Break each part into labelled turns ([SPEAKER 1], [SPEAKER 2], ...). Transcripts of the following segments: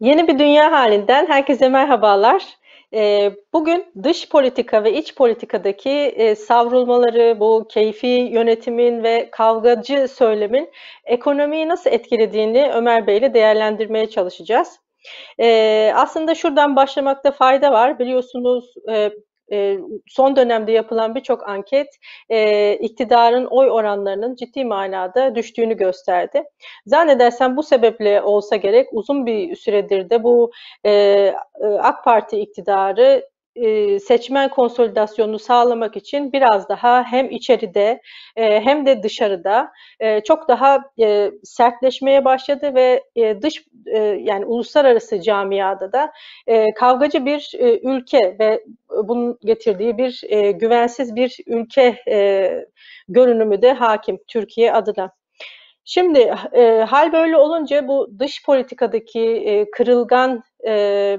[SPEAKER 1] Yeni bir dünya halinden herkese merhabalar. Ee, bugün dış politika ve iç politikadaki e, savrulmaları, bu keyfi yönetimin ve kavgacı söylemin ekonomiyi nasıl etkilediğini Ömer Bey ile değerlendirmeye çalışacağız. Ee, aslında şuradan başlamakta fayda var. Biliyorsunuz e, son dönemde yapılan birçok anket e, iktidarın oy oranlarının ciddi manada düştüğünü gösterdi. Zannedersem bu sebeple olsa gerek uzun bir süredir de bu e, AK Parti iktidarı e, seçmen konsolidasyonunu sağlamak için biraz daha hem içeride e, hem de dışarıda e, çok daha sertleşmeye başladı ve dış yani uluslararası camiada da kavgacı bir ülke ve bunun getirdiği bir güvensiz bir ülke görünümü de hakim Türkiye adına. Şimdi e, hal böyle olunca bu dış politikadaki e, kırılgan e,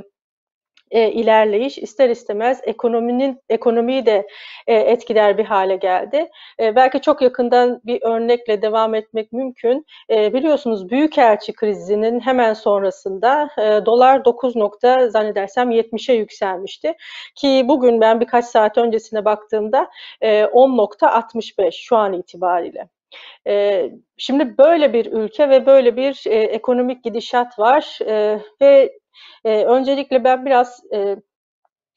[SPEAKER 1] e, ilerleyiş ister istemez ekonominin ekonomiyi de e, etkiler bir hale geldi. E, belki çok yakından bir örnekle devam etmek mümkün. E, biliyorsunuz Büyükelçi krizinin hemen sonrasında e, dolar 9 nokta zannedersem 70'e yükselmişti. Ki bugün ben birkaç saat öncesine baktığımda e, 10.65 şu an itibariyle. E, şimdi böyle bir ülke ve böyle bir e, ekonomik gidişat var e, ve e, öncelikle ben biraz e,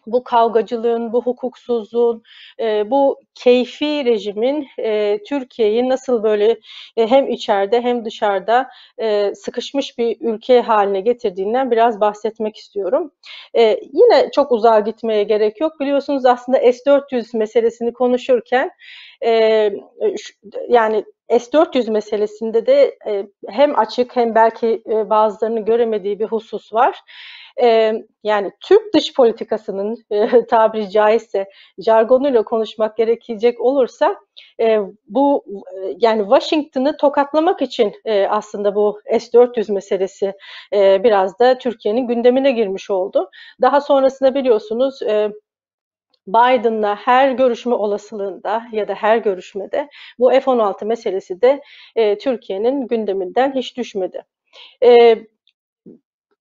[SPEAKER 1] bu kavgacılığın, bu hukuksuzluğun, e, bu keyfi rejimin e, Türkiye'yi nasıl böyle e, hem içeride hem dışarıda e, sıkışmış bir ülke haline getirdiğinden biraz bahsetmek istiyorum. E, yine çok uzağa gitmeye gerek yok. Biliyorsunuz aslında S-400 meselesini konuşurken e, yani S-400 meselesinde de e, hem açık hem belki e, bazılarının göremediği bir husus var. E, yani Türk dış politikasının e, tabiri caizse jargonuyla konuşmak gerekecek olursa e, bu e, yani Washington'ı tokatlamak için e, aslında bu S-400 meselesi e, biraz da Türkiye'nin gündemine girmiş oldu. Daha sonrasında biliyorsunuz e, Biden'la her görüşme olasılığında ya da her görüşmede bu F-16 meselesi de e, Türkiye'nin gündeminden hiç düşmedi. E,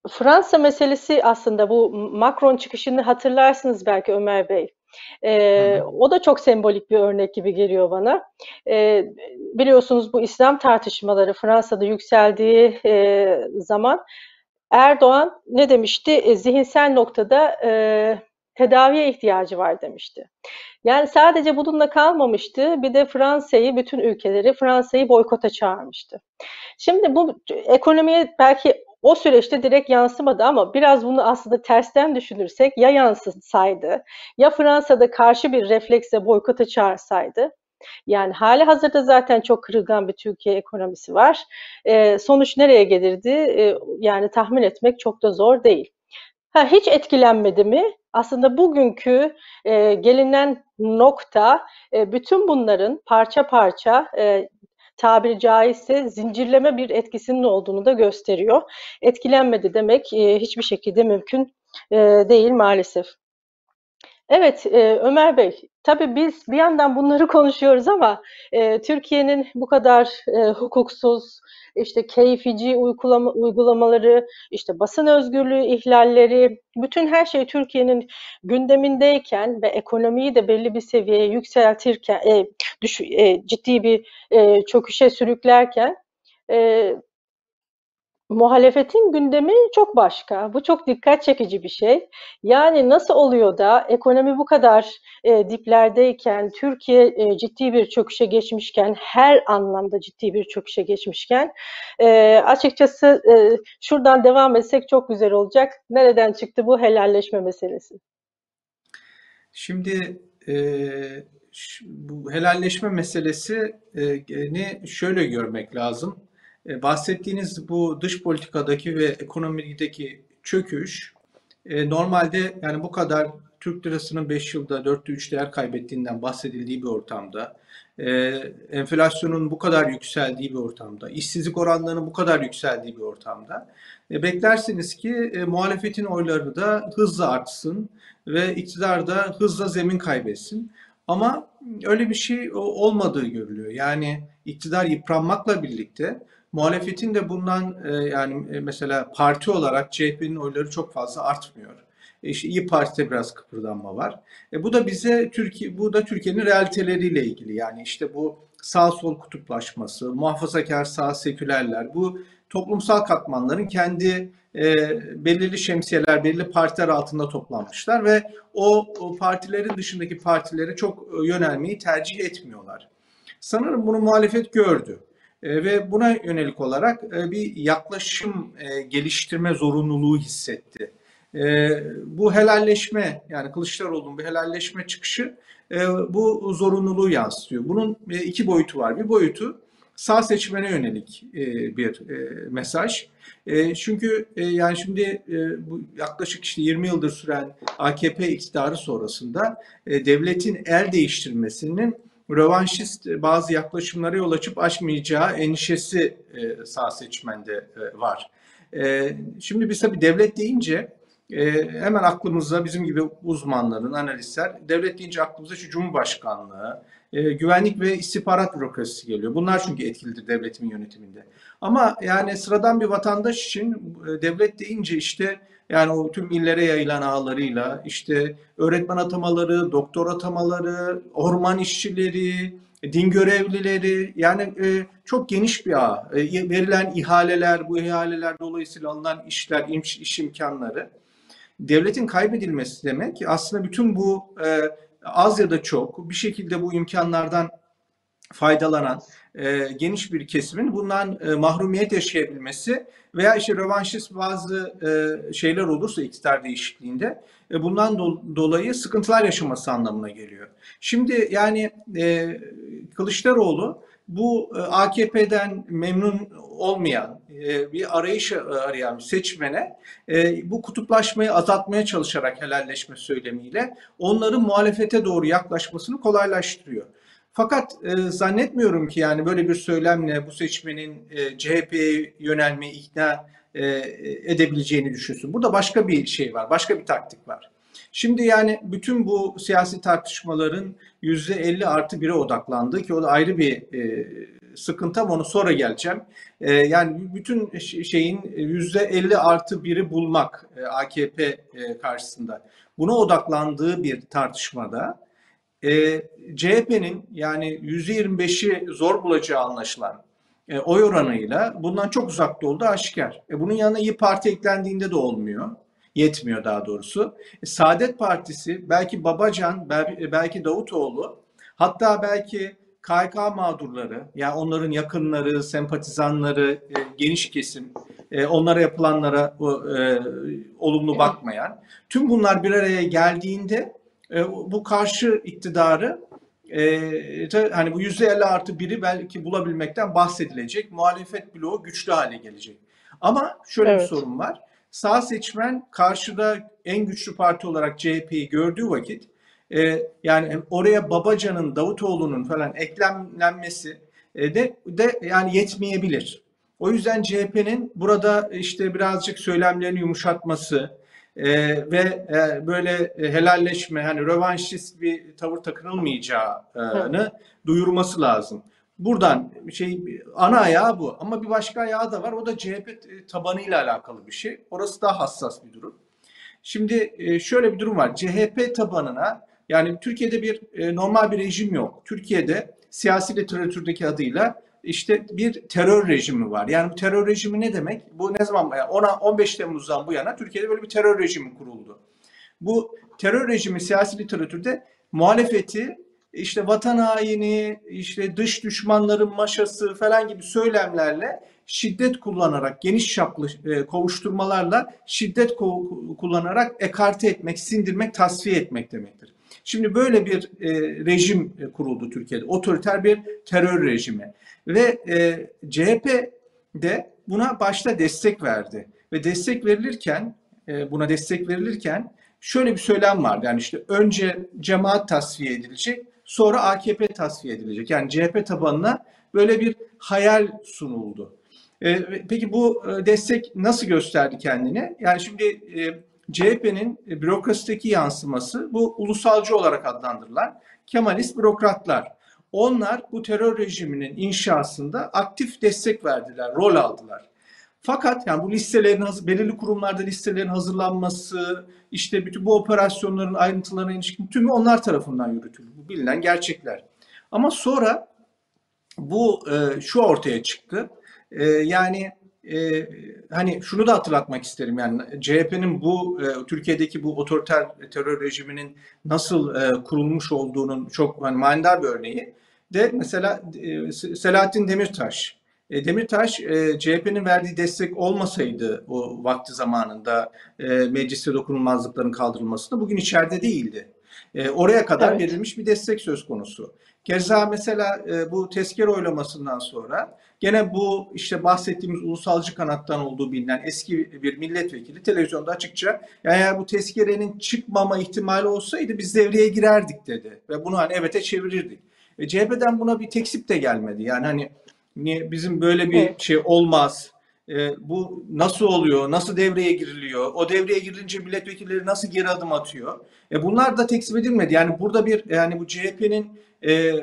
[SPEAKER 1] Fransa meselesi aslında bu Macron çıkışını hatırlarsınız belki Ömer Bey. Ee, o da çok sembolik bir örnek gibi geliyor bana. Ee, biliyorsunuz bu İslam tartışmaları Fransa'da yükseldiği e, zaman Erdoğan ne demişti? E, zihinsel noktada e, tedaviye ihtiyacı var demişti. Yani sadece bununla kalmamıştı. Bir de Fransa'yı, bütün ülkeleri Fransa'yı boykota çağırmıştı. Şimdi bu ekonomiye belki o süreçte direkt yansımadı ama biraz bunu aslında tersten düşünürsek ya yansıtsaydı ya Fransa'da karşı bir refleksle boykota çağırsaydı yani hali hazırda zaten çok kırılgan bir Türkiye ekonomisi var. E, sonuç nereye gelirdi? E, yani tahmin etmek çok da zor değil. Ha, hiç etkilenmedi mi? Aslında bugünkü e, gelinen nokta e, bütün bunların parça parça e, tabiri caizse zincirleme bir etkisinin olduğunu da gösteriyor. Etkilenmedi demek e, hiçbir şekilde mümkün e, değil maalesef. Evet e, Ömer Bey, tabii biz bir yandan bunları konuşuyoruz ama e, Türkiye'nin bu kadar e, hukuksuz, işte keyfici uygulama, uygulamaları, işte basın özgürlüğü ihlalleri, bütün her şey Türkiye'nin gündemindeyken ve ekonomiyi de belli bir seviyeye yükseltirken, e, düş, e, ciddi bir e, çöküşe sürüklerken e, Muhalefetin gündemi çok başka. Bu çok dikkat çekici bir şey. Yani nasıl oluyor da ekonomi bu kadar e, diplerdeyken, Türkiye e, ciddi bir çöküşe geçmişken, her anlamda ciddi bir çöküşe geçmişken, e, açıkçası e, şuradan devam etsek çok güzel olacak. Nereden çıktı bu helalleşme meselesi?
[SPEAKER 2] Şimdi e, bu helalleşme meselesini şöyle görmek lazım e, bahsettiğiniz bu dış politikadaki ve ekonomideki çöküş e, normalde yani bu kadar Türk lirasının 5 yılda 4'te 3 değer kaybettiğinden bahsedildiği bir ortamda, e, enflasyonun bu kadar yükseldiği bir ortamda, işsizlik oranlarının bu kadar yükseldiği bir ortamda beklersiniz ki muhalefetin oyları da hızla artsın ve iktidar da hızla zemin kaybetsin. Ama öyle bir şey olmadığı görülüyor. Yani iktidar yıpranmakla birlikte muhalefetin de bundan e, yani e, mesela parti olarak CHP'nin oyları çok fazla artmıyor. E, işte İyi Parti'de biraz kıpırdanma var. E, bu da bize Türkiye bu da Türkiye'nin realiteleriyle ilgili. Yani işte bu sağ sol kutuplaşması, muhafazakar sağ sekülerler, bu toplumsal katmanların kendi e, belirli şemsiyeler, belirli partiler altında toplanmışlar ve o, o partilerin dışındaki partilere çok e, yönelmeyi tercih etmiyorlar. Sanırım bunu muhalefet gördü ve buna yönelik olarak e, bir yaklaşım e, geliştirme zorunluluğu hissetti. E, bu helalleşme yani Kılıçdaroğlu'nun bir helalleşme çıkışı e, bu zorunluluğu yansıtıyor. Bunun e, iki boyutu var. Bir boyutu sağ seçmene yönelik e, bir e, mesaj. E, çünkü e, yani şimdi e, bu yaklaşık işte 20 yıldır süren AKP iktidarı sonrasında e, devletin el değiştirmesinin rövanşist bazı yaklaşımlara yol açıp açmayacağı endişesi e, sağ seçmende e, var. E, şimdi biz tabii devlet deyince e, hemen aklımıza bizim gibi uzmanların, analistler, devlet deyince aklımıza şu Cumhurbaşkanlığı, e, güvenlik ve istihbarat bürokrasisi geliyor. Bunlar çünkü etkilidir devletimin yönetiminde. Ama yani sıradan bir vatandaş için e, devlet deyince işte yani o tüm illere yayılan ağlarıyla işte öğretmen atamaları, doktor atamaları, orman işçileri, din görevlileri yani e, çok geniş bir ağ. E, verilen ihaleler, bu ihaleler dolayısıyla alınan işler, iş, iş imkanları devletin kaybedilmesi demek aslında bütün bu e, az ya da çok bir şekilde bu imkanlardan faydalanan e, geniş bir kesimin bundan e, mahrumiyet yaşayabilmesi veya işte rövanşist bazı e, şeyler olursa iktidar değişikliğinde e, bundan do- dolayı sıkıntılar yaşaması anlamına geliyor. Şimdi yani e, Kılıçdaroğlu bu e, AKP'den memnun olmayan e, bir arayış arayan seçmene e, bu kutuplaşmayı azaltmaya çalışarak helalleşme söylemiyle onların muhalefete doğru yaklaşmasını kolaylaştırıyor. Fakat e, zannetmiyorum ki yani böyle bir söylemle bu seçmenin e, CHP'ye yönelmeyi ikna e, edebileceğini düşünsün. Burada başka bir şey var, başka bir taktik var. Şimdi yani bütün bu siyasi tartışmaların yüzde 50 artı 1'e odaklandı ki o da ayrı bir e, sıkıntı ama onu sonra geleceğim. E, yani bütün şeyin yüzde 50 artı 1'i bulmak e, AKP e, karşısında. Buna odaklandığı bir tartışmada e, CHP'nin yani %25'i zor bulacağı anlaşılan e, oy oranıyla bundan çok uzakta olduğu aşikar. E, bunun yanına İyi Parti eklendiğinde de olmuyor. Yetmiyor daha doğrusu. E, Saadet Partisi, belki Babacan, belki, belki Davutoğlu, hatta belki KYK mağdurları, yani onların yakınları, sempatizanları, e, geniş kesim, e, onlara yapılanlara e, olumlu bakmayan, tüm bunlar bir araya geldiğinde e, bu karşı iktidarı e, hani bu yüzde elli artı biri belki bulabilmekten bahsedilecek. Muhalefet bloğu güçlü hale gelecek. Ama şöyle evet. bir sorun var. Sağ seçmen karşıda en güçlü parti olarak CHP'yi gördüğü vakit e, yani oraya Babacan'ın, Davutoğlu'nun falan eklemlenmesi e, de, de yani yetmeyebilir. O yüzden CHP'nin burada işte birazcık söylemlerini yumuşatması, e, ve e, böyle helalleşme hani rövanşist bir tavır takınılmayacağını evet. duyurması lazım. Buradan şey ana ayağı bu ama bir başka ayağı da var o da CHP tabanıyla alakalı bir şey. Orası daha hassas bir durum. Şimdi e, şöyle bir durum var. CHP tabanına yani Türkiye'de bir e, normal bir rejim yok. Türkiye'de siyasi literatürdeki adıyla işte bir terör rejimi var. Yani bu terör rejimi ne demek? Bu ne zaman? Yani 10 15 Temmuz'dan bu yana Türkiye'de böyle bir terör rejimi kuruldu. Bu terör rejimi siyasi literatürde muhalefeti işte vatan haini, işte dış düşmanların maşası falan gibi söylemlerle şiddet kullanarak, geniş çaplı e, kovuşturmalarla şiddet kullanarak ekarte etmek, sindirmek, tasfiye etmek demektir. Şimdi böyle bir e, rejim e, kuruldu Türkiye'de. Otoriter bir terör rejimi. Ve e, CHP de buna başta destek verdi. Ve destek verilirken, e, buna destek verilirken şöyle bir söylem vardı. Yani işte önce cemaat tasfiye edilecek, sonra AKP tasfiye edilecek. Yani CHP tabanına böyle bir hayal sunuldu. E, peki bu e, destek nasıl gösterdi kendini? Yani şimdi e, CHP'nin bürokrasideki yansıması bu ulusalcı olarak adlandırılan Kemalist bürokratlar. onlar bu terör rejiminin inşasında aktif destek verdiler, rol aldılar. Fakat yani bu listelerin belirli kurumlarda listelerin hazırlanması, işte bütün bu operasyonların ayrıntılarına ilişkin tümü onlar tarafından yürütüldü. Bu bilinen gerçekler. Ama sonra bu e, şu ortaya çıktı. E, yani e, hani şunu da hatırlatmak isterim yani CHP'nin bu e, Türkiye'deki bu otoriter terör rejiminin nasıl e, kurulmuş olduğunun çok hani, manidar bir örneği de mesela e, Selahattin Demirtaş. E, Demirtaş e, CHP'nin verdiği destek olmasaydı o vakti zamanında e, mecliste dokunulmazlıkların kaldırılmasında bugün içeride değildi. E, oraya kadar evet. verilmiş bir destek söz konusu. Keza mesela e, bu tezkere oylamasından sonra gene bu işte bahsettiğimiz ulusalcı kanattan olduğu bilinen eski bir milletvekili televizyonda açıkça yani eğer bu tezkerenin çıkmama ihtimali olsaydı biz devreye girerdik dedi ve bunu hani evete çevirirdik. E, CHP'den buna bir teksip de gelmedi. Yani hani niye bizim böyle bir evet. şey olmaz. E, bu nasıl oluyor? Nasıl devreye giriliyor? O devreye girilince milletvekilleri nasıl geri adım atıyor? E, bunlar da teksip edilmedi. Yani burada bir yani bu CHP'nin e,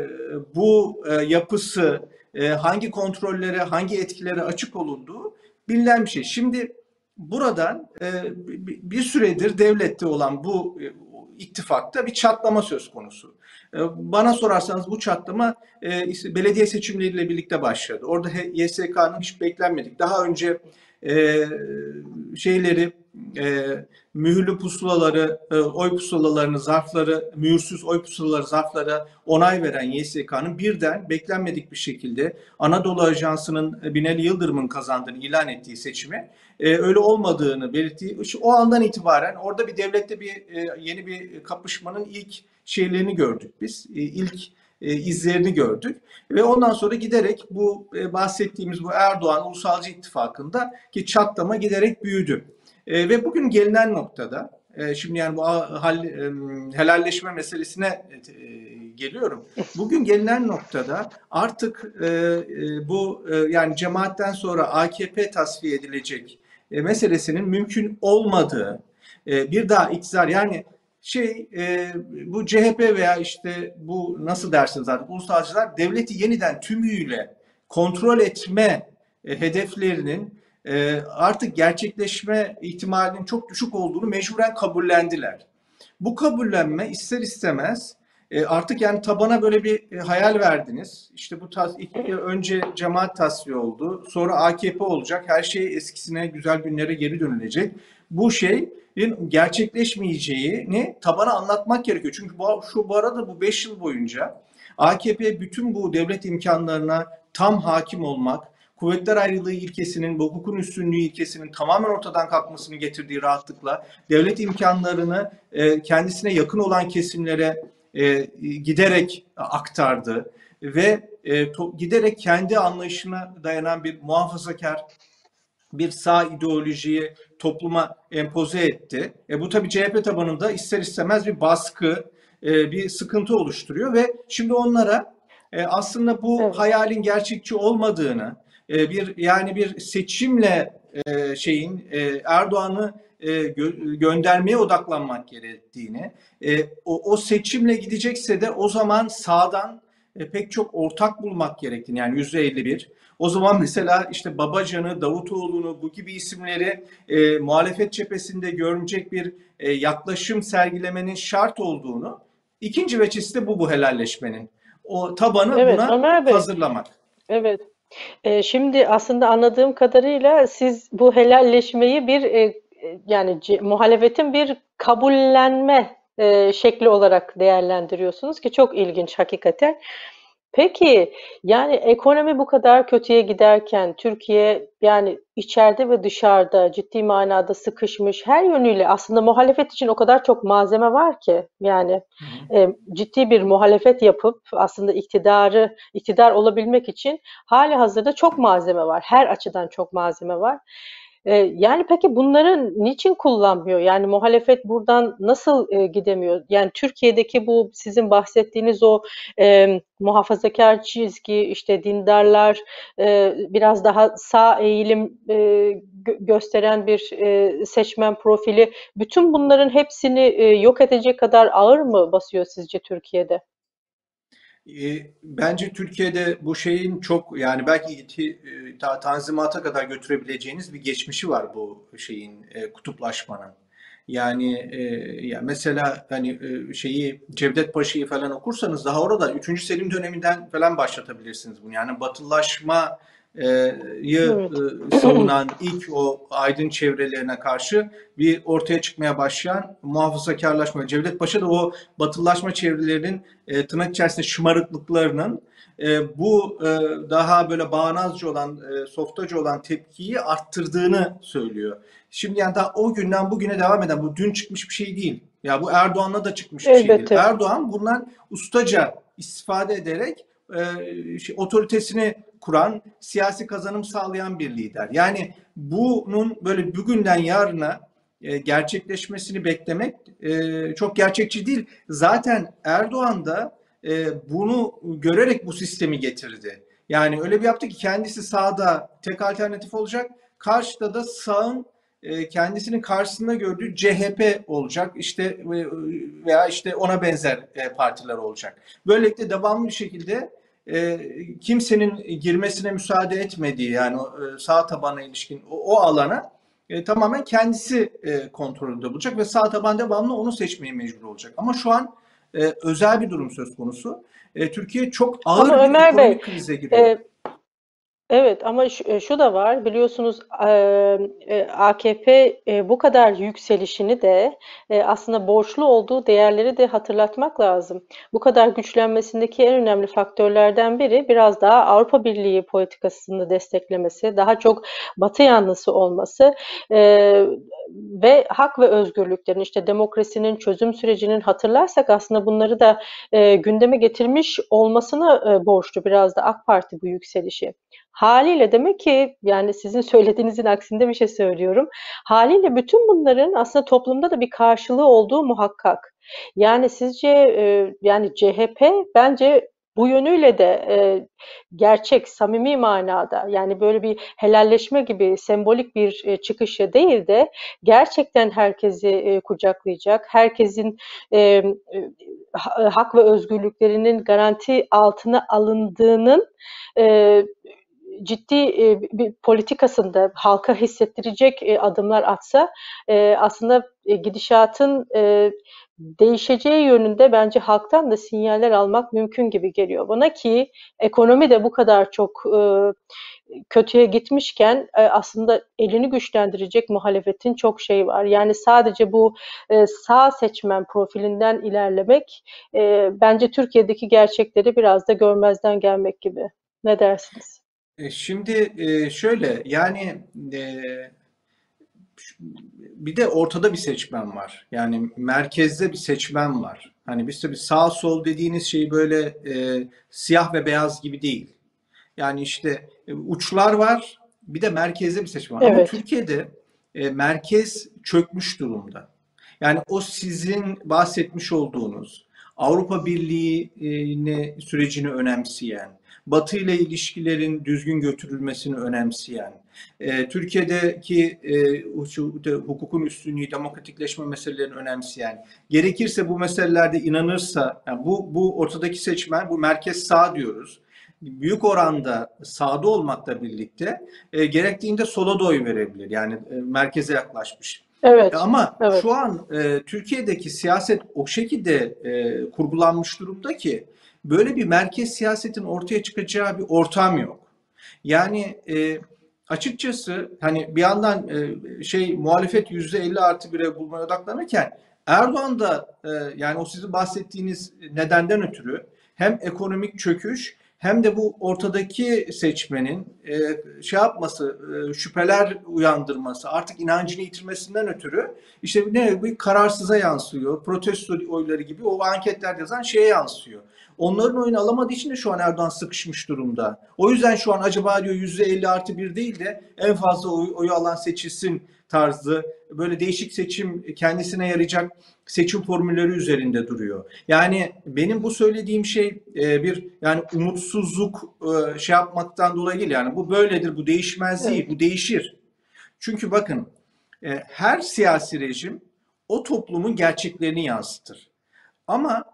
[SPEAKER 2] bu e, yapısı e, hangi kontrollere, hangi etkilere açık olunduğu bilinen bir şey. Şimdi buradan e, bir süredir devlette olan bu e, ittifakta bir çatlama söz konusu. E, bana sorarsanız bu çatlama belediye seçimleriyle birlikte başladı. Orada YSK'nın hiç beklenmedik. Daha önce şeyleri e, mühürlü pusulaları, e, oy pusulalarını, zarfları, mühürsüz oy pusulaları, zarflara onay veren YSK'nın birden beklenmedik bir şekilde Anadolu Ajansı'nın e, Binali Yıldırım'ın kazandığını ilan ettiği seçimi e, öyle olmadığını belirttiği o andan itibaren orada bir devlette bir e, yeni bir kapışmanın ilk şeylerini gördük biz. E, ilk e, izlerini gördük. Ve ondan sonra giderek bu e, bahsettiğimiz bu Erdoğan Ulusalcı İttifakı'nda ki çatlama giderek büyüdü. E, ve bugün gelinen noktada e, şimdi yani bu hal, e, helalleşme meselesine e, geliyorum. Bugün gelinen noktada artık e, e, bu e, yani cemaatten sonra AKP tasfiye edilecek e, meselesinin mümkün olmadığı e, bir daha iktidar yani şey e, bu CHP veya işte bu nasıl dersiniz artık ulusalcılar devleti yeniden tümüyle kontrol etme e, hedeflerinin e, artık gerçekleşme ihtimalinin çok düşük olduğunu mecburen kabullendiler. Bu kabullenme ister istemez e, artık yani tabana böyle bir e, hayal verdiniz. İşte bu tas önce cemaat tasfiye oldu. Sonra AKP olacak. Her şey eskisine güzel günlere geri dönülecek. Bu şeyin gerçekleşmeyeceğini tabana anlatmak gerekiyor. Çünkü bu, şu bu arada bu 5 yıl boyunca AKP bütün bu devlet imkanlarına tam hakim olmak, kuvvetler ayrılığı ilkesinin, hukukun üstünlüğü ilkesinin tamamen ortadan kalkmasını getirdiği rahatlıkla devlet imkanlarını e, kendisine yakın olan kesimlere e, giderek aktardı ve e, to, giderek kendi anlayışına dayanan bir muhafazakar bir sağ ideolojiyi topluma empoze etti. E, bu tabii CHP tabanında ister istemez bir baskı, e, bir sıkıntı oluşturuyor ve şimdi onlara e, aslında bu evet. hayalin gerçekçi olmadığını, e, bir yani bir seçimle e, şeyin e, Erdoğan'ı e, gö göndermeye odaklanmak gerektiğini, e, o, o seçimle gidecekse de o zaman sağdan e, pek çok ortak bulmak gerektiğini yani yüzde 51. O zaman mesela işte Babacan'ı, Davutoğlu'nu bu gibi isimleri e, muhalefet cephesinde görünecek bir e, yaklaşım sergilemenin şart olduğunu ikinci veçesi de bu bu helalleşmenin. O tabanı evet, buna Ömer Bey, hazırlamak.
[SPEAKER 1] Evet. E, şimdi aslında anladığım kadarıyla siz bu helalleşmeyi bir e, yani muhalefetin bir kabullenme e, şekli olarak değerlendiriyorsunuz ki çok ilginç hakikaten. Peki yani ekonomi bu kadar kötüye giderken Türkiye yani içeride ve dışarıda ciddi manada sıkışmış her yönüyle aslında muhalefet için o kadar çok malzeme var ki yani e, ciddi bir muhalefet yapıp aslında iktidarı iktidar olabilmek için hali hazırda çok malzeme var. Her açıdan çok malzeme var. Eee, yani peki bunları niçin kullanmıyor? Yani muhalefet buradan nasıl, eee, gidemiyor? Yani Türkiye'deki bu sizin bahsettiğiniz o, emm, muhafazakâr çizgi, işte dindarlar, eee, biraz daha sağ eğilim, gö gösteren bir, eee, seçmen profili, bütün bunların hepsini, eee, yok edecek kadar ağır mı basıyor sizce Türkiye'de?
[SPEAKER 2] E, bence Türkiye'de bu şeyin çok yani belki e, ta, tanzimata kadar götürebileceğiniz bir geçmişi var bu şeyin e, kutuplaşmanın. Yani e, ya mesela hani e, şeyi Cevdet Paşa'yı falan okursanız daha orada 3. Selim döneminden falan başlatabilirsiniz bunu. Yani batılılaşma evet. savunan ilk o aydın çevrelerine karşı bir ortaya çıkmaya başlayan muhafazakarlaşma. Cevdet Paşa da o batılılaşma çevrelerinin e, tırnak içerisinde şımarıklıklarının e, bu e, daha böyle bağnazcı olan, e, softacı olan tepkiyi arttırdığını söylüyor. Şimdi yani daha o günden bugüne devam eden bu dün çıkmış bir şey değil. Ya bu Erdoğan'la da çıkmış bir
[SPEAKER 1] Elbette.
[SPEAKER 2] şey değil. Erdoğan bundan ustaca istifade ederek e, otoritesini kuran, siyasi kazanım sağlayan bir lider. Yani bunun böyle bugünden yarına e, gerçekleşmesini beklemek e, çok gerçekçi değil. Zaten Erdoğan da e, bunu görerek bu sistemi getirdi. Yani öyle bir yaptı ki kendisi sağda tek alternatif olacak. Karşıda da sağın kendisinin karşısında gördüğü CHP olacak işte e, veya işte ona benzer e, partiler olacak. Böylelikle devamlı bir şekilde e, kimsenin girmesine müsaade etmediği yani e, sağ tabana ilişkin o, o alana e, tamamen kendisi e, kontrolünde olacak ve sağ taban devamlı onu seçmeye mecbur olacak. Ama şu an e, özel bir durum söz konusu. E, Türkiye çok ağır
[SPEAKER 1] Ama
[SPEAKER 2] bir
[SPEAKER 1] Ömer
[SPEAKER 2] ekonomik
[SPEAKER 1] Bey,
[SPEAKER 2] krize giriyor.
[SPEAKER 1] e, Evet ama şu, e, şu da var biliyorsunuz e, AKP e, bu kadar yükselişini de aslında borçlu olduğu değerleri de hatırlatmak lazım. Bu kadar güçlenmesindeki en önemli faktörlerden biri biraz daha Avrupa Birliği politikasını desteklemesi, daha çok Batı yanlısı olması ve hak ve özgürlüklerin işte demokrasinin çözüm sürecinin hatırlarsak aslında bunları da gündeme getirmiş olmasına borçlu biraz da AK Parti bu yükselişi. Haliyle demek ki yani sizin söylediğinizin aksinde bir şey söylüyorum. Haliyle bütün bunların aslında toplumda da bir karşılığı olduğu muhakkak. Yani sizce e, yani CHP bence bu yönüyle de e, gerçek, samimi manada yani böyle bir helalleşme gibi sembolik bir e, çıkışı değil de gerçekten herkesi e, kucaklayacak, herkesin e, e, hak ve özgürlüklerinin garanti altına alındığının e, ciddi e, bir politikasında halka hissettirecek e, adımlar atsa e, aslında e, gidişatın e, değişeceği yönünde bence halktan da sinyaller almak mümkün gibi geliyor bana ki ekonomi de bu kadar çok e, kötüye gitmişken e, aslında elini güçlendirecek muhalefetin çok şey var. Yani sadece bu e, sağ seçmen profilinden ilerlemek e, bence Türkiye'deki gerçekleri biraz da görmezden gelmek gibi. Ne dersiniz?
[SPEAKER 2] E, Şimdi e, şöyle yani e, bir de ortada bir seçmen var. Yani merkezde bir seçmen var. Hani biz tabii sağ sol dediğiniz şey böyle e, siyah ve beyaz gibi değil. Yani işte e, uçlar var, bir de merkezde bir seçmen var. Ama
[SPEAKER 1] Evet.
[SPEAKER 2] Türkiye'de e, merkez çökmüş durumda. Yani o sizin bahsetmiş olduğunuz Avrupa Birliği'ni sürecini önemseyen, Batı ile ilişkilerin düzgün götürülmesini önemseyen, e, Türkiye'deki e, hukukun üstünlüğü, demokratikleşme meselelerini önemseyen, gerekirse bu meselelerde inanırsa, yani bu, bu ortadaki seçmen, bu merkez sağ diyoruz büyük oranda sağda olmakla birlikte e, gerektiğinde sola da oy verebilir. Yani e, merkeze yaklaşmış.
[SPEAKER 1] Evet.
[SPEAKER 2] Ama
[SPEAKER 1] Evet.
[SPEAKER 2] şu an e, Türkiye'deki siyaset o şekilde e, kurgulanmış durumda ki böyle bir merkez siyasetin ortaya çıkacağı bir ortam yok. Yani e, açıkçası hani bir yandan e, şey muhalefet yüzde 50 artı 1'e bulmaya odaklanırken Erdoğan da e, yani o sizin bahsettiğiniz nedenden ötürü hem ekonomik çöküş hem de bu ortadaki seçmenin e, şey yapması, e, şüpheler uyandırması, artık inancını yitirmesinden ötürü işte ne bir kararsıza yansıyor, protesto oyları gibi o anketler yazan şeye yansıyor. Onların oyunu alamadığı için de şu an Erdoğan sıkışmış durumda. O yüzden şu an acaba diyor %50 artı 1 değil de en fazla oy, oyu alan seçilsin tarzı böyle değişik seçim kendisine yarayacak seçim formülleri üzerinde duruyor. Yani benim bu söylediğim şey e, bir yani umutsuzluk e, şey yapmaktan dolayı değil. Yani bu böyledir, bu değişmez değil, bu değişir. Çünkü bakın e, her siyasi rejim o toplumun gerçeklerini yansıtır. Ama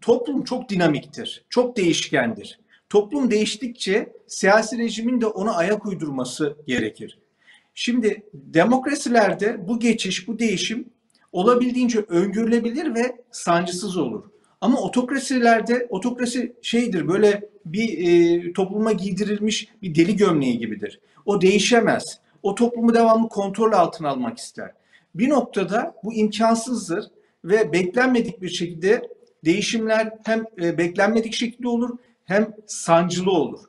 [SPEAKER 2] toplum çok dinamiktir, çok değişkendir. Toplum değiştikçe siyasi rejimin de ona ayak uydurması gerekir. Şimdi demokrasilerde bu geçiş, bu değişim olabildiğince öngörülebilir ve sancısız olur. Ama otokrasilerde otokrasi şeydir böyle bir e, topluma giydirilmiş bir deli gömleği gibidir. O değişemez. O toplumu devamlı kontrol altına almak ister. Bir noktada bu imkansızdır ve beklenmedik bir şekilde değişimler hem e, beklenmedik şekilde olur hem sancılı olur.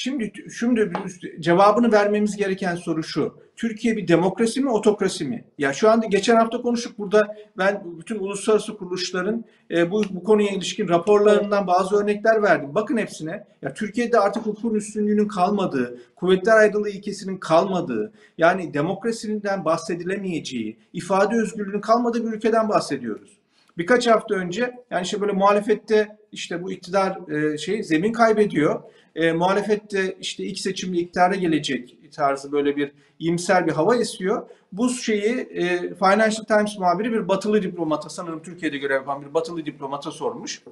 [SPEAKER 2] Şimdi şimdi cevabını vermemiz gereken soru şu. Türkiye bir demokrasi mi, otokrasi mi? Ya şu anda geçen hafta konuştuk burada ben bütün uluslararası kuruluşların e, bu bu konuya ilişkin raporlarından bazı örnekler verdim. Bakın hepsine. Ya Türkiye'de artık hukukun üstünlüğünün kalmadığı, kuvvetler ayrılığı ilkesinin kalmadığı, yani demokrasiden bahsedilemeyeceği, ifade özgürlüğünün kalmadığı bir ülkeden bahsediyoruz. Birkaç hafta önce yani işte böyle muhalefette işte bu iktidar e, şey zemin kaybediyor. E, muhalefette işte ilk seçimde iktidara gelecek tarzı böyle bir iyimser bir hava esiyor. Bu şeyi e, Financial Times muhabiri bir batılı diplomata sanırım Türkiye'de görev yapan bir batılı diplomata sormuş.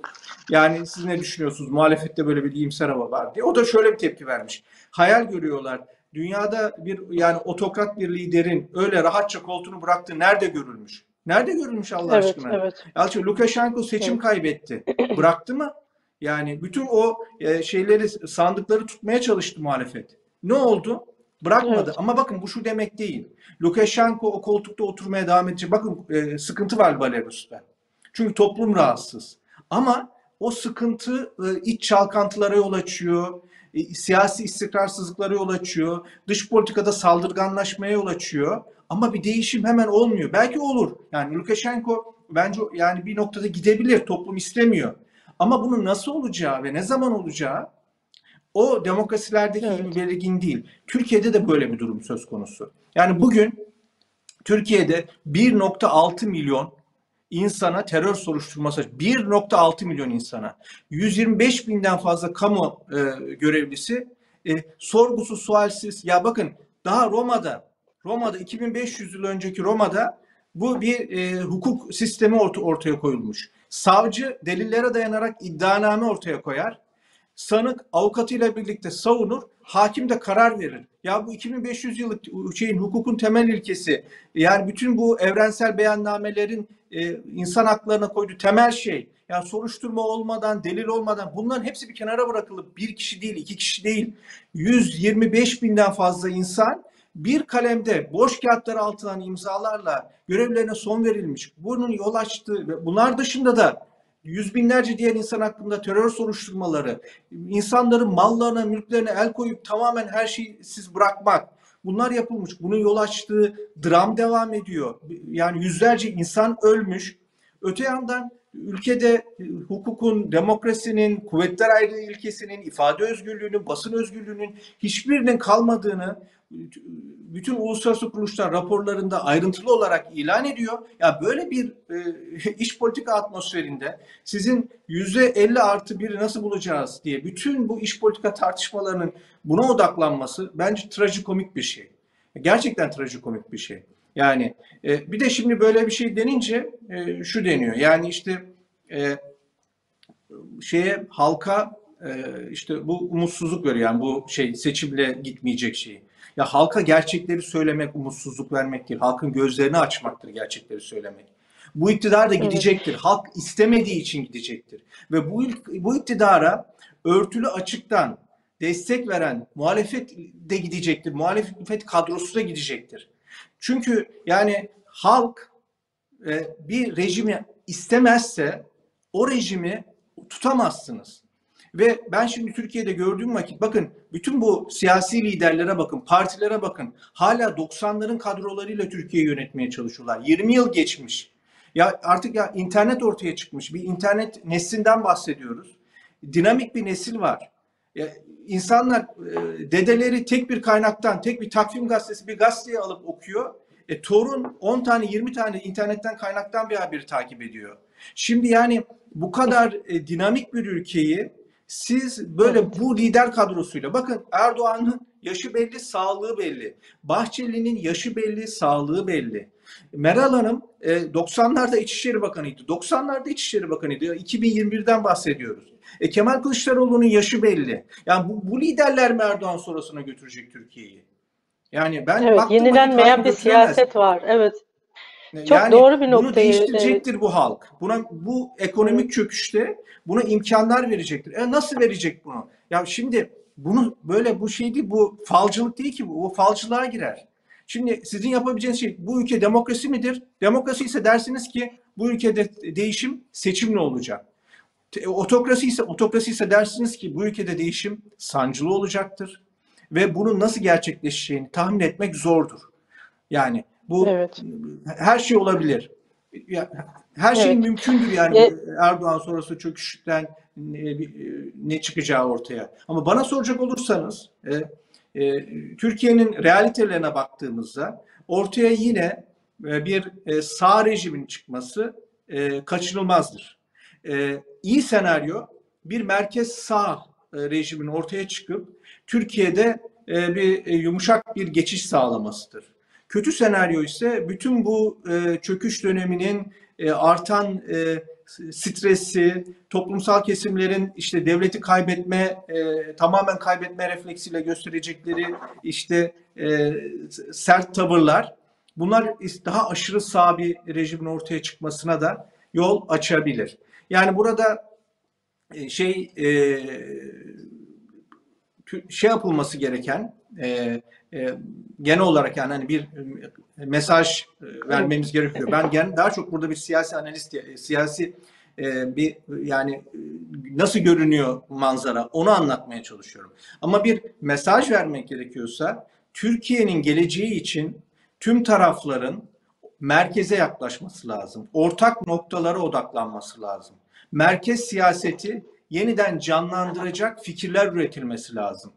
[SPEAKER 2] Yani siz ne düşünüyorsunuz? Muhalefette böyle bir iyimser hava var diye. O da şöyle bir tepki vermiş. Hayal görüyorlar. Dünyada bir yani otokrat bir liderin öyle rahatça koltuğunu bıraktığı nerede görülmüş? Nerede görülmüş Allah
[SPEAKER 1] Evet,
[SPEAKER 2] aşkına?
[SPEAKER 1] evet.
[SPEAKER 2] Yalçın Lukashenko seçim
[SPEAKER 1] Evet.
[SPEAKER 2] kaybetti. Bıraktı mı? Yani bütün o e, şeyleri sandıkları tutmaya çalıştı muhalefet. Ne oldu? Bırakmadı.
[SPEAKER 1] Evet.
[SPEAKER 2] Ama bakın bu şu demek değil. Lukashenko o koltukta oturmaya devam edecek. Bakın e, sıkıntı var Belarus'ta. Çünkü toplum rahatsız. Ama o sıkıntı e, iç çalkantılara yol açıyor. e, siyasi istikrarsızlıklara yol açıyor. Dış politikada saldırganlaşmaya yol açıyor. Ama bir değişim hemen olmuyor. Belki olur. Yani Lukashenko bence yani bir noktada gidebilir. Toplum istemiyor. Ama bunun nasıl olacağı ve ne zaman olacağı o demokrasilerdeki
[SPEAKER 1] Evet.
[SPEAKER 2] belirgin değil. Türkiye'de de böyle bir durum söz konusu. Yani bugün Türkiye'de 1.6 milyon insana terör soruşturması 1.6 milyon insana 125 binden fazla kamu e, görevlisi e, sorgusuz sualsiz ya bakın daha Roma'da Roma'da 2500 yıl önceki Roma'da bu bir e, hukuk sistemi orta, ortaya koyulmuş. Savcı delillere dayanarak iddianame ortaya koyar. Sanık avukatıyla birlikte savunur. Hakim de karar verir. Ya bu 2500 yıllık şeyin hukukun temel ilkesi. Yani bütün bu evrensel beyannamelerin e, insan haklarına koyduğu temel şey. Yani soruşturma olmadan, delil olmadan bunların hepsi bir kenara bırakılıp bir kişi değil, iki kişi değil. 125 binden fazla insan bir kalemde boş kağıtlar altından imzalarla görevlerine son verilmiş. Bunun yol açtığı ve bunlar dışında da yüz binlerce diğer insan hakkında terör soruşturmaları, insanların mallarına, mülklerine el koyup tamamen her şeyi siz bırakmak. Bunlar yapılmış. Bunun yol açtığı dram devam ediyor. Yani yüzlerce insan ölmüş. Öte yandan ülkede e, hukukun, demokrasinin, kuvvetler ayrılığı ilkesinin, ifade özgürlüğünün, basın özgürlüğünün hiçbirinin kalmadığını bütün uluslararası kuruluşlar raporlarında ayrıntılı olarak ilan ediyor. Ya böyle bir e, iş politika atmosferinde sizin yüzde 50 artı biri nasıl bulacağız diye bütün bu iş politika tartışmalarının buna odaklanması bence trajikomik bir şey. Gerçekten trajikomik bir şey. Yani e, bir de şimdi böyle bir şey denince e, şu deniyor. Yani işte e, şeye halka e, işte bu umutsuzluk veriyor. Yani bu şey seçimle gitmeyecek şeyi. Ya halka gerçekleri söylemek umutsuzluk vermek değil. Halkın gözlerini açmaktır gerçekleri söylemek. Bu iktidar da
[SPEAKER 1] Evet.
[SPEAKER 2] gidecektir. Halk istemediği için gidecektir. Ve bu bu iktidara örtülü açıktan destek veren muhalefet de gidecektir. Muhalefet kadrosu da gidecektir. Çünkü yani halk e, bir rejimi istemezse o rejimi tutamazsınız. Ve ben şimdi Türkiye'de gördüğüm vakit bakın bütün bu siyasi liderlere bakın, partilere bakın. Hala 90'ların kadrolarıyla Türkiye'yi yönetmeye çalışıyorlar. 20 yıl geçmiş. Ya artık ya internet ortaya çıkmış. Bir internet neslinden bahsediyoruz. Dinamik bir nesil var. İnsanlar e, dedeleri tek bir kaynaktan, tek bir takvim gazetesi bir gazeteyi alıp okuyor. E, torun 10 tane 20 tane internetten kaynaktan bir haberi takip ediyor. Şimdi yani bu kadar e, dinamik bir ülkeyi siz böyle bu lider kadrosuyla bakın Erdoğan'ın yaşı belli, sağlığı belli. Bahçeli'nin yaşı belli, sağlığı belli. Meral Hanım 90'larda e, İçişleri Bakanıydı. 90'larda İçişleri Bakanıydı. 2021'den bahsediyoruz. E, Kemal Kılıçdaroğlu'nun yaşı belli. Yani bu, bu liderler mi Erdoğan sonrasına götürecek Türkiye'yi? Yani ben
[SPEAKER 1] evet, yenilenmeyen bir siyaset var. Evet.
[SPEAKER 2] Çok yani doğru bir noktayı. Bunu değiştirecektir evet. bu halk. Buna bu ekonomik çöküşte buna imkanlar verecektir. E nasıl verecek bunu? Ya şimdi bunu böyle bu şey değil, bu falcılık değil ki bu. O falcılığa girer. Şimdi sizin yapabileceğiniz şey bu ülke demokrasi midir? Demokrasi ise dersiniz ki bu ülkede değişim seçimle olacak. Otokrasi ise otokrasi ise dersiniz ki bu ülkede değişim sancılı olacaktır ve bunun nasıl gerçekleşeceğini tahmin etmek zordur. Yani bu evet. her şey olabilir. Her şey evet. mümkündür yani e, Erdoğan sonrası çöküşten ne, ne çıkacağı ortaya. Ama bana soracak olursanız e, e, Türkiye'nin realitelerine baktığımızda ortaya yine e, bir e, sağ rejimin çıkması e, kaçınılmazdır. E, iyi senaryo bir merkez sağ rejimin ortaya çıkıp Türkiye'de bir yumuşak bir geçiş sağlamasıdır. Kötü senaryo ise bütün bu çöküş döneminin artan stresi, toplumsal kesimlerin işte devleti kaybetme, e, tamamen kaybetme refleksiyle gösterecekleri işte e, sert tavırlar, bunlar daha aşırı sağ bir rejimin ortaya çıkmasına da yol açabilir. Yani burada e, şey e, şey yapılması gereken e, e, genel olarak yani hani bir mesaj e, vermemiz gerekiyor. Ben gen daha çok burada bir siyasi analist, e, siyasi e, bir yani nasıl görünüyor manzara onu anlatmaya çalışıyorum. Ama bir mesaj vermek gerekiyorsa Türkiye'nin geleceği için tüm tarafların merkeze yaklaşması lazım. Ortak noktalara odaklanması lazım. Merkez siyaseti yeniden canlandıracak fikirler üretilmesi lazım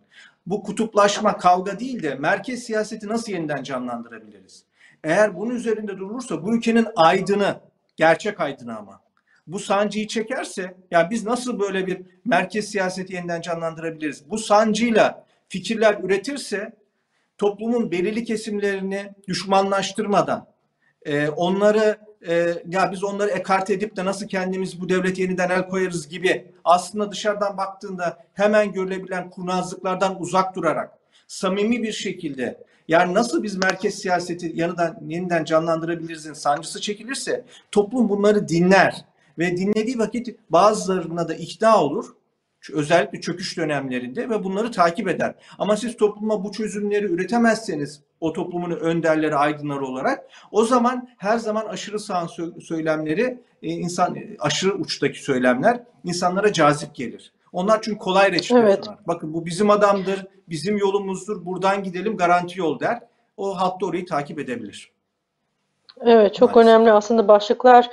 [SPEAKER 2] bu kutuplaşma kavga değil de merkez siyaseti nasıl yeniden canlandırabiliriz? Eğer bunun üzerinde durulursa bu ülkenin aydını, gerçek aydını ama bu sancıyı çekerse ya biz nasıl böyle bir merkez siyaseti yeniden canlandırabiliriz? Bu sancıyla fikirler üretirse toplumun belirli kesimlerini düşmanlaştırmadan e, onları e, ya biz onları ekart edip de nasıl kendimiz bu devlete yeniden el koyarız gibi aslında dışarıdan baktığında hemen görülebilen kurnazlıklardan uzak durarak samimi bir şekilde yani nasıl biz merkez siyaseti yanından yeniden canlandırabilirizin sancısı çekilirse toplum bunları dinler ve dinlediği vakit bazılarına da ikna olur özellikle çöküş dönemlerinde ve bunları takip eder. Ama siz topluma bu çözümleri üretemezseniz o toplumun önderleri, aydınları olarak o zaman her zaman aşırı sağ söylemleri e, insan aşırı uçtaki söylemler insanlara cazip gelir. Onlar çünkü kolay reçete evet. Bakın bu bizim adamdır, bizim yolumuzdur, buradan gidelim garanti yol der. O halk da orayı takip edebilir.
[SPEAKER 1] Evet, çok Maalesef. önemli aslında başlıklar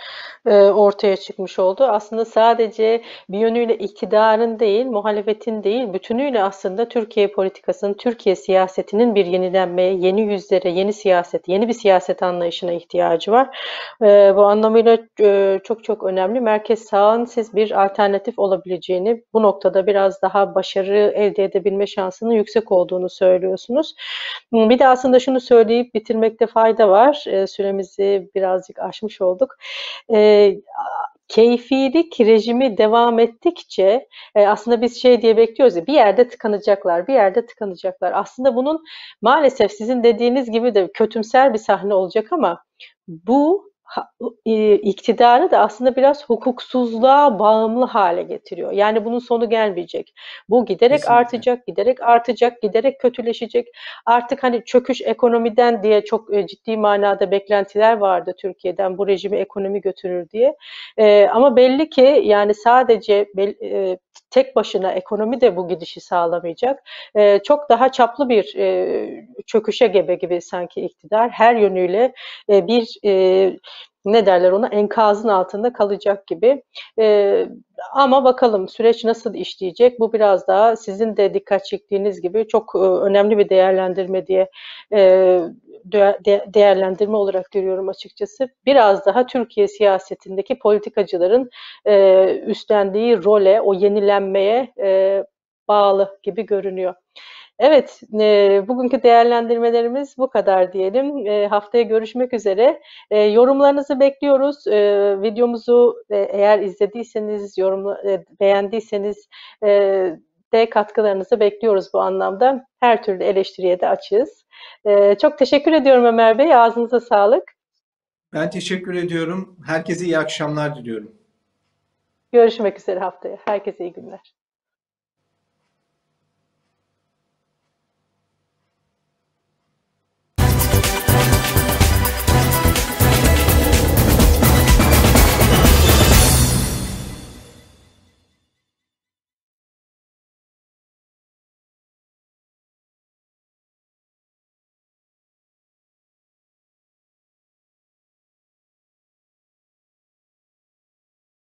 [SPEAKER 1] e, ortaya çıkmış oldu. Aslında sadece bir yönüyle iktidarın değil, muhalefetin değil, bütünüyle aslında Türkiye politikasının, Türkiye siyasetinin bir yenilenmeye, yeni yüzlere, yeni siyaset, yeni bir siyaset anlayışına ihtiyacı var. E, bu anlamıyla e, çok çok önemli. Merkez sağın siz bir alternatif olabileceğini, bu noktada biraz daha başarı elde edebilme şansının yüksek olduğunu söylüyorsunuz. Bir de aslında şunu söyleyip bitirmekte fayda var. E, süremizi birazcık aşmış olduk. E, keyfilik rejimi devam ettikçe e, aslında biz şey diye bekliyoruz ya bir yerde tıkanacaklar, bir yerde tıkanacaklar. Aslında bunun maalesef sizin dediğiniz gibi de kötümser bir sahne olacak ama bu iktidarı da aslında biraz hukuksuzluğa bağımlı hale getiriyor. Yani bunun sonu gelmeyecek. Bu giderek Kesinlikle. artacak, giderek artacak, giderek kötüleşecek. Artık hani çöküş ekonomiden diye çok e, ciddi manada beklentiler vardı Türkiye'den bu rejimi ekonomi götürür diye. Ee, ama belli ki yani sadece e, tek başına ekonomi de bu gidişi sağlamayacak. E, çok daha çaplı bir e, çöküşe gebe gibi sanki iktidar her yönüyle e, bir e, ne derler ona enkazın altında kalacak gibi. E, ama bakalım süreç nasıl işleyecek? Bu biraz daha sizin de dikkat çektiğiniz gibi çok e, önemli bir değerlendirme diye e, de, değerlendirme olarak görüyorum açıkçası. Biraz daha Türkiye siyasetindeki politikacıların e, üstlendiği role, o yenilenmeye e, bağlı gibi görünüyor. Evet, e, bugünkü değerlendirmelerimiz bu kadar diyelim. E, haftaya görüşmek üzere. E, yorumlarınızı bekliyoruz. E, videomuzu e, eğer izlediyseniz, yorum e, beğendiyseniz e, de katkılarınızı bekliyoruz bu anlamda. Her türlü eleştiriye de açığız. E, çok teşekkür ediyorum Ömer Bey. Ağzınıza sağlık.
[SPEAKER 2] Ben teşekkür ediyorum. Herkese iyi akşamlar diliyorum.
[SPEAKER 1] Görüşmek üzere haftaya. Herkese iyi günler.